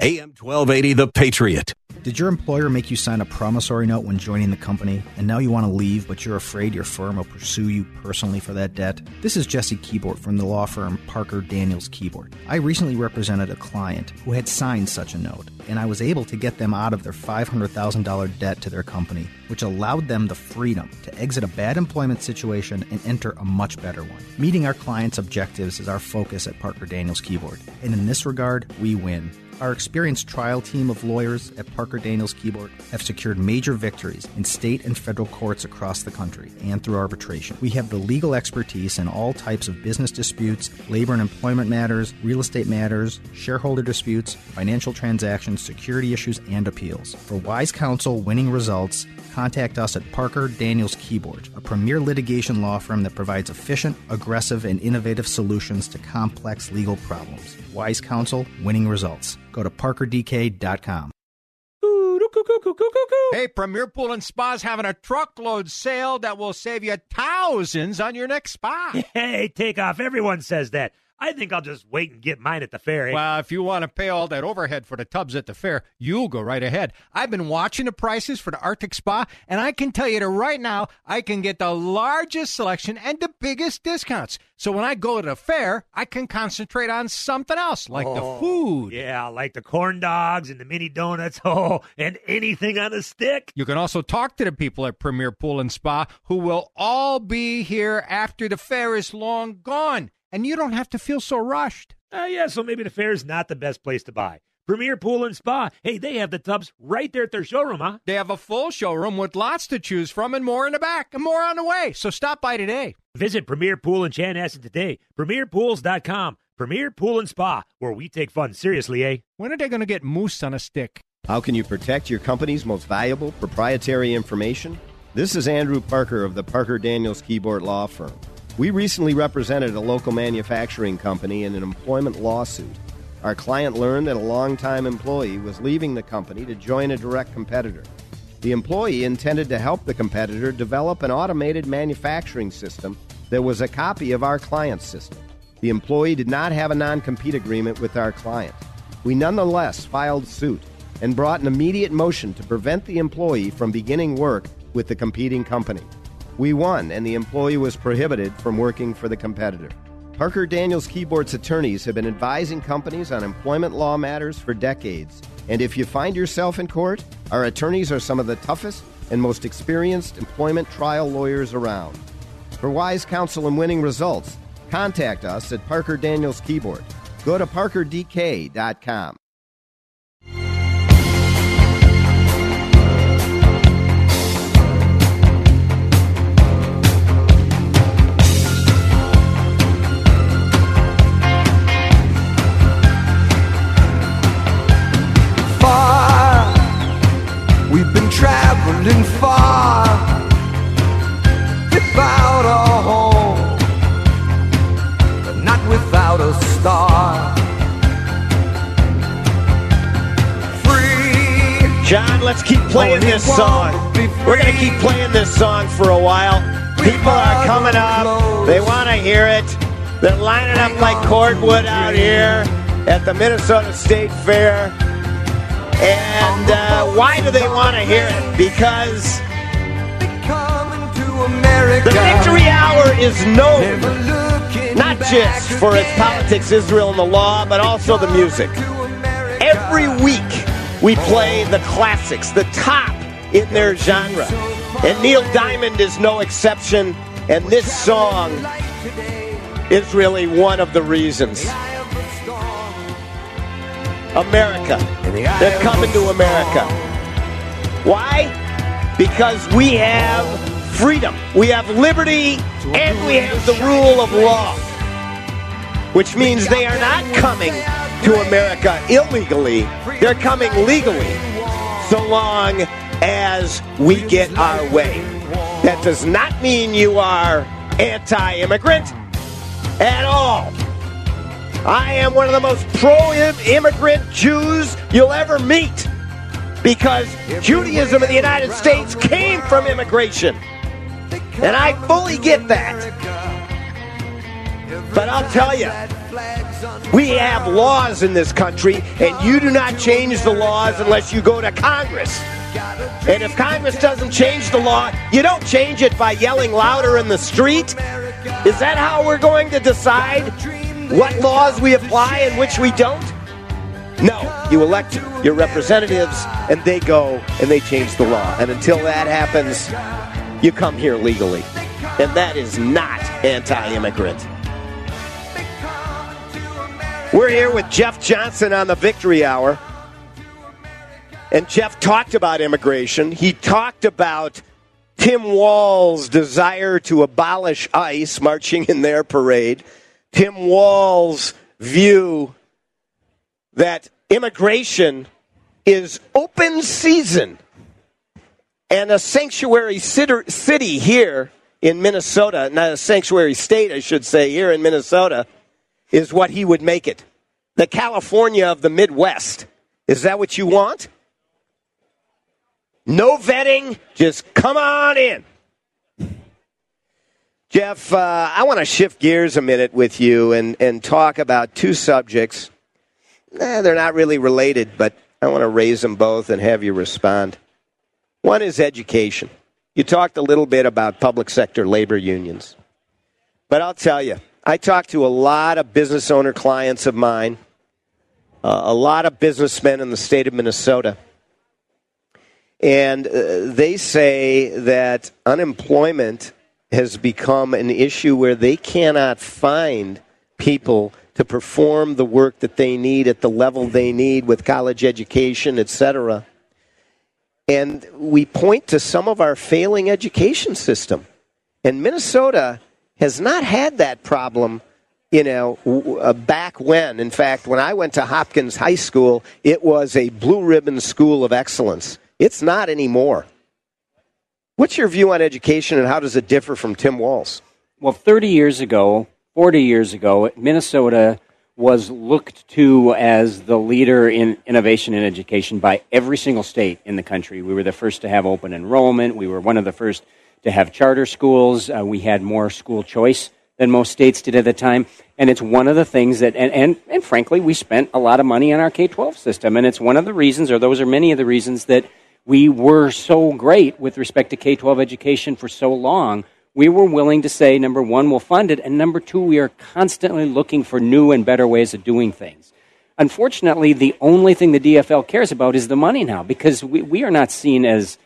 AM 1280, The Patriot. Did your employer make you sign a promissory note when joining the company, and now you want to leave, but you're afraid your firm will pursue you personally for that debt? This is Jesse Keyboard from the law firm Parker Daniels Keyboard. I recently represented a client who had signed such a note, and I was able to get them out of their $500,000 debt to their company, which allowed them the freedom to exit a bad employment situation and enter a much better one. Meeting our clients' objectives is our focus at Parker Daniels Keyboard, and in this regard, we win. Our experienced trial team of lawyers at Parker Daniels Keyboard have secured major victories in state and federal courts across the country and through arbitration. We have the legal expertise in all types of business disputes, labor and employment matters, real estate matters, shareholder disputes, financial transactions, security issues, and appeals. For wise counsel, winning results, contact us at Parker Daniels Keyboard, a premier litigation law firm that provides efficient, aggressive, and innovative solutions to complex legal problems. Wise counsel, winning results. Go to parkerdk.com. Hey, Premier Pool and Spa's having a truckload sale that will save you thousands on your next spa. [laughs] Hey, take off. Everyone says that. I think I'll just wait and get mine at the fair. Well, if you want to pay all that overhead for the tubs at the fair, you'll go right ahead. I've been watching the prices for the Arctic Spa, and I can tell you that right now, I can get the largest selection and the biggest discounts. So when I go to the fair, I can concentrate on something else, like the Oh, food. Yeah, like the corn dogs and the mini donuts. [laughs] Oh, and anything on a stick. You can also talk to the people at Premier Pool and Spa who will all be here after the fair is long gone, and you don't have to feel so rushed. Uh, yeah, so maybe the fair is not the best place to buy. Premier Pool and Spa. Hey, they have the tubs right there at their showroom, huh? They have a full showroom with lots to choose from and more in the back and more on the way. So stop by today. Visit Premier Pool in Chanhassen today. PremierPools.com. Premier Pool and Spa, where we take fun seriously, eh? When are they going to get moose on a stick? How can you protect your company's most valuable proprietary information? This is Andrew Parker of the Parker Daniels Keyboard Law Firm. We recently represented a local manufacturing company in an employment lawsuit. Our client learned that a longtime employee was leaving the company to join a direct competitor. The employee intended to help the competitor develop an automated manufacturing system that was a copy of our client's system. The employee did not have a non compete agreement with our client. We nonetheless filed suit and brought an immediate motion to prevent the employee from beginning work with the competing company. We won, and the employee was prohibited from working for the competitor. Parker Daniels Keyboard's attorneys have been advising companies on employment law matters for decades. And if you find yourself in court, our attorneys are some of the toughest and most experienced employment trial lawyers around. For wise counsel and winning results, contact us at Parker Daniels Keyboard. Go to parkerdk.com. We've been traveling far without a home, but not without a star. Free. John, let's keep playing this song. We're going to keep playing this song for a while. People are coming up. They want to hear it. They're lining up like cordwood out here at the Minnesota State Fair. And uh, why do they want to hear it? Because the Victory Hour is known not just for its politics, Israel, and the law, but also the music. Every week we play the classics, the top in their genre. And Neil Diamond is no exception. And this song is really one of the reasons. America. They're coming to America. Why? Because we have freedom, we have liberty, and we have the rule of law. Which means they are not coming to America illegally, they're coming legally, so long as we get our way. That does not mean you are anti immigrant at all. I am one of the most pro immigrant Jews you'll ever meet because Judaism in the United States came from immigration. And I fully get that. But I'll tell you, we have laws in this country, and you do not change the laws unless you go to Congress. And if Congress doesn't change the law, you don't change it by yelling louder in the street. Is that how we're going to decide what laws we apply and which we don't? No, you elect your representatives and they go and they change the law. And until that happens, you come here legally. And that is not anti immigrant. We're here with Jeff Johnson on the Victory Hour. And Jeff talked about immigration. He talked about Tim Walz's desire to abolish ICE marching in their parade. Tim Walz's view that immigration is open season and a sanctuary city here in Minnesota, not a sanctuary state, I should say, here in Minnesota, is what he would make it. The California of the Midwest. Is that what you want? No vetting, just come on in. Jeff, uh, I want to shift gears a minute with you and, and talk about two subjects. Eh, they're not really related, but I want to raise them both and have you respond. One is education. You talked a little bit about public sector labor unions. But I'll tell you, I talked to a lot of business owner clients of mine, uh, a lot of businessmen in the state of Minnesota and uh, they say that unemployment has become an issue where they cannot find people to perform the work that they need at the level they need with college education, etc. And we point to some of our failing education system. And Minnesota has not had that problem, you know, uh, back when. In fact, when I went to Hopkins High School, it was a blue ribbon school of excellence. It's not anymore. What's your view on education and how does it differ from Tim Walz? Well, 30 years ago, 40 years ago, Minnesota was looked to as the leader in innovation in education by every single state in the country. We were the first to have open enrollment. We were one of the first to have charter schools. Uh, we had more school choice than most states did at the time. And it's one of the things that, and, and, and frankly, we spent a lot of money on our K 12 system. And it's one of the reasons, or those are many of the reasons, that we were so great with respect to K 12 education for so long, we were willing to say, number one, we'll fund it, and number two, we are constantly looking for new and better ways of doing things. Unfortunately, the only thing the DFL cares about is the money now because we, we are not seen as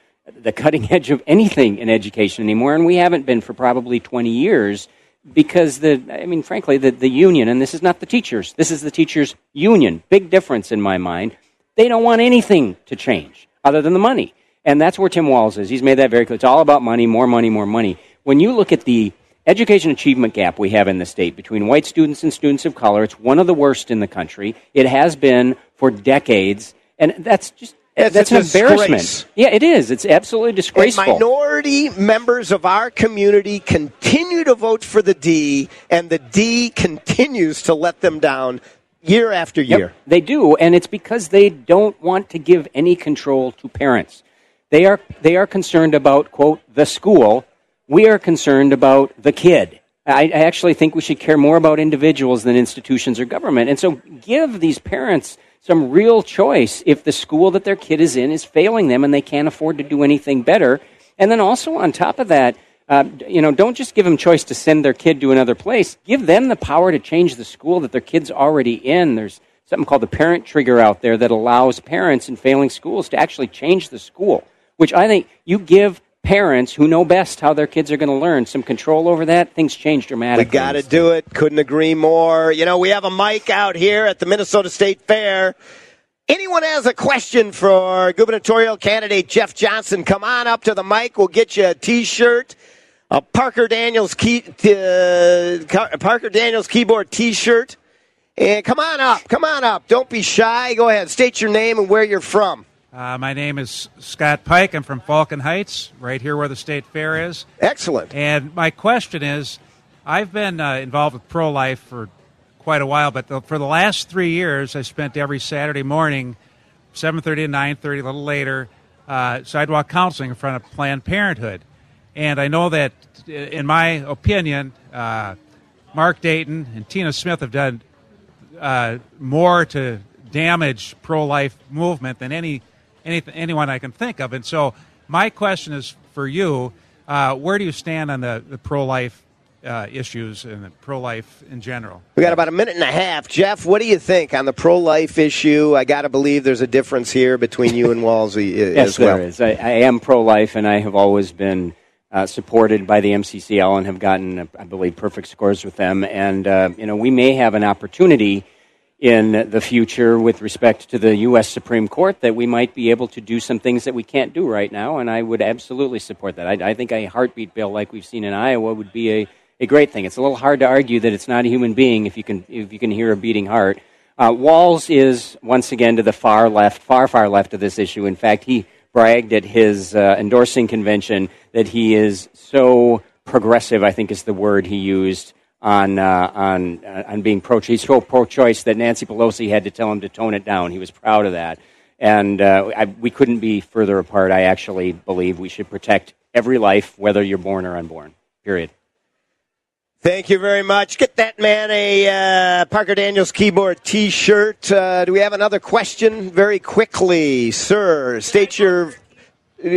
the cutting [laughs] edge of anything in education anymore, and we haven't been for probably 20 years because the, I mean, frankly, the, the union, and this is not the teachers, this is the teachers' union, big difference in my mind, they don't want anything to change other than the money. And that's where Tim Walz is. He's made that very clear. It's all about money, more money, more money. When you look at the education achievement gap we have in the state between white students and students of color, it's one of the worst in the country. It has been for decades. And that's just it's that's an embarrassment. Yeah, it is. It's absolutely disgraceful. And minority members of our community continue to vote for the D, and the D continues to let them down year after year. Yep, they do, and it's because they don't want to give any control to parents. They are they are concerned about quote the school. We are concerned about the kid. I, I actually think we should care more about individuals than institutions or government. And so, give these parents some real choice if the school that their kid is in is failing them and they can't afford to do anything better. And then also on top of that, uh, you know, don't just give them choice to send their kid to another place. Give them the power to change the school that their kid's already in. There's something called the parent trigger out there that allows parents in failing schools to actually change the school, which I think you give parents who know best how their kids are going to learn some control over that, things change dramatically. We got to do it. Couldn't agree more. You know, we have a mic out here at the Minnesota State Fair. Anyone has a question for gubernatorial candidate Jeff Johnson, come on up to the mic. We'll get you a T-shirt, a Parker Daniels key, uh, Parker Daniels keyboard T-shirt, and come on up. Come on up. Don't be shy. Go ahead. State your name and where you're from. Uh, my name is Scott Pike. I'm from Falcon Heights, right here where the state fair is. Excellent. And my question is, I've been uh, involved with pro-life for quite a while, but the, for the last three years, I spent every Saturday morning, 7.30 to 9.30, a little later, uh, sidewalk counseling in front of Planned Parenthood. And I know that, in my opinion, uh, Mark Dayton and Tina Smith have done uh, more to damage pro-life movement than any, any anyone I can think of. And so my question is for you, uh, where do you stand on the, the pro-life uh, issues and the pro life in general. We got about a minute and a half. Jeff, what do you think on the pro life issue? I got to believe there's a difference here between you and Walsey yes, as well. Yes, there is. I, I am pro life, and I have always been. Uh, supported by the MCCL and have gotten, I believe, perfect scores with them. And uh, you know, we may have an opportunity in the future with respect to the U.S. Supreme Court that we might be able to do some things that we can't do right now. And I would absolutely support that. I, I think a heartbeat bill like we've seen in Iowa would be a a great thing. It's a little hard to argue that it's not a human being if you can if you can hear a beating heart. Uh, Walz is once again to the far left, far far left of this issue. In fact, he bragged at his uh, endorsing convention that he is so progressive. I think is the word he used on uh, on uh, on being pro. Choice. He's so pro-choice that Nancy Pelosi had to tell him to tone it down. He was proud of that, and uh, I, we couldn't be further apart. I actually believe we should protect every life, whether you're born or unborn. Period. Thank you very much. Get that man a uh, Parker Daniels keyboard T-shirt. Uh, do we have another question? Very quickly, sir. State your uh,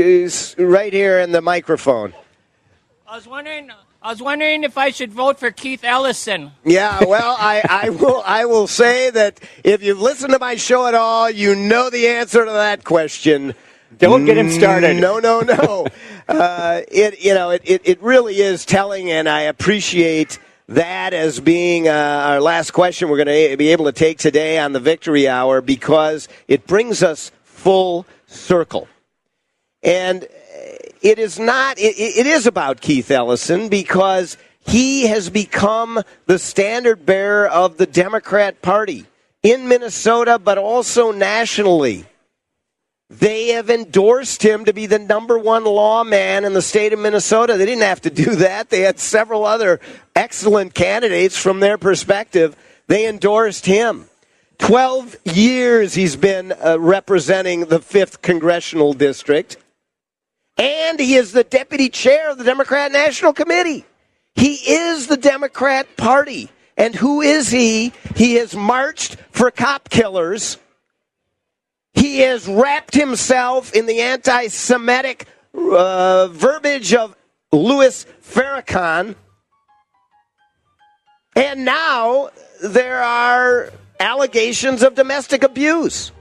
right here in the microphone. I was wondering. I was wondering if I should vote for Keith Ellison. Yeah, well, I, I will. I will say that if you've listened to my show at all, you know the answer to that question. Don't get him started. No, no, no. [laughs] uh, it you know it, it, it really is telling, and I appreciate that as being uh, our last question we're going to be able to take today on the Victory Hour because it brings us full circle, and it is not. It, it is about Keith Ellison because he has become the standard bearer of the Democrat Party in Minnesota, but also nationally. They have endorsed him to be the number one lawman in the state of Minnesota. They didn't have to do that. They had several other excellent candidates from their perspective. They endorsed him. 12 years he's been uh, representing the 5th Congressional District. And he is the deputy chair of the Democrat National Committee. He is the Democrat Party. And who is he? He has marched for cop killers he has wrapped himself in the anti Semitic uh, verbiage of Louis Farrakhan. And now there are allegations of domestic abuse.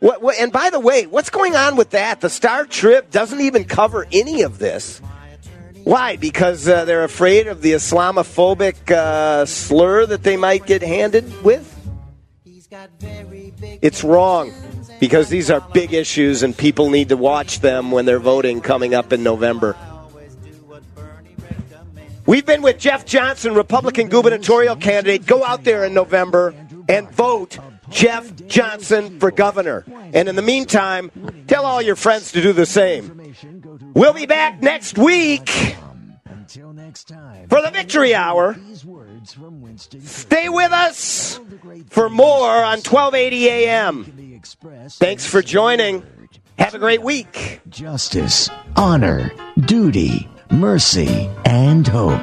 What, what, and by the way, what's going on with that? The Star Trib doesn't even cover any of this. Why? Because uh, they're afraid of the Islamophobic uh, slur that they might get handed with? It's wrong because these are big issues and people need to watch them when they're voting coming up in November. We've been with Jeff Johnson, Republican gubernatorial candidate. Go out there in November and vote Jeff Johnson for governor. And in the meantime, tell all your friends to do the same. We'll be back next week for the Victory Hour. Stay with us for more on 1280 AM. Thanks for joining. Have a great week. Justice, honor, duty, mercy, and hope.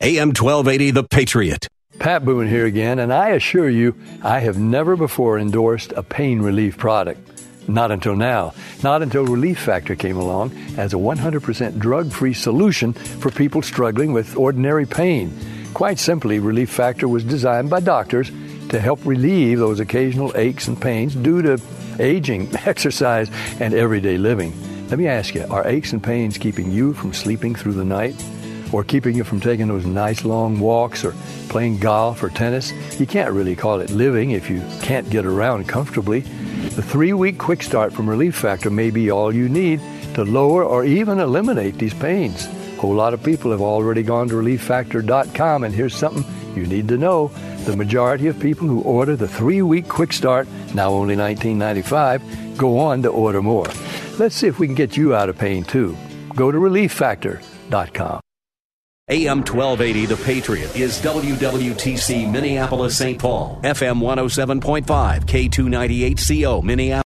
AM 1280, The Patriot. Pat Boone here again, and I assure you, I have never before endorsed a pain relief product. Not until now. Not until Relief Factor came along as a 100% drug free solution for people struggling with ordinary pain. Quite simply, Relief Factor was designed by doctors to help relieve those occasional aches and pains due to aging, [laughs] exercise, and everyday living. Let me ask you are aches and pains keeping you from sleeping through the night? or keeping you from taking those nice long walks or playing golf or tennis, you can't really call it living if you can't get around comfortably. The three week quick start from Relief Factor may be all you need to lower or even eliminate these pains. A whole lot of people have already gone to relieffactor.com, and here's something you need to know. The majority of people who order the three week quick start, now only $19.95, go on to order more. Let's see if we can get you out of pain too. Go to relieffactor.com. AM 1280 The Patriot is WWTC Minneapolis St. Paul, FM 107.5, K298CO Minneapolis.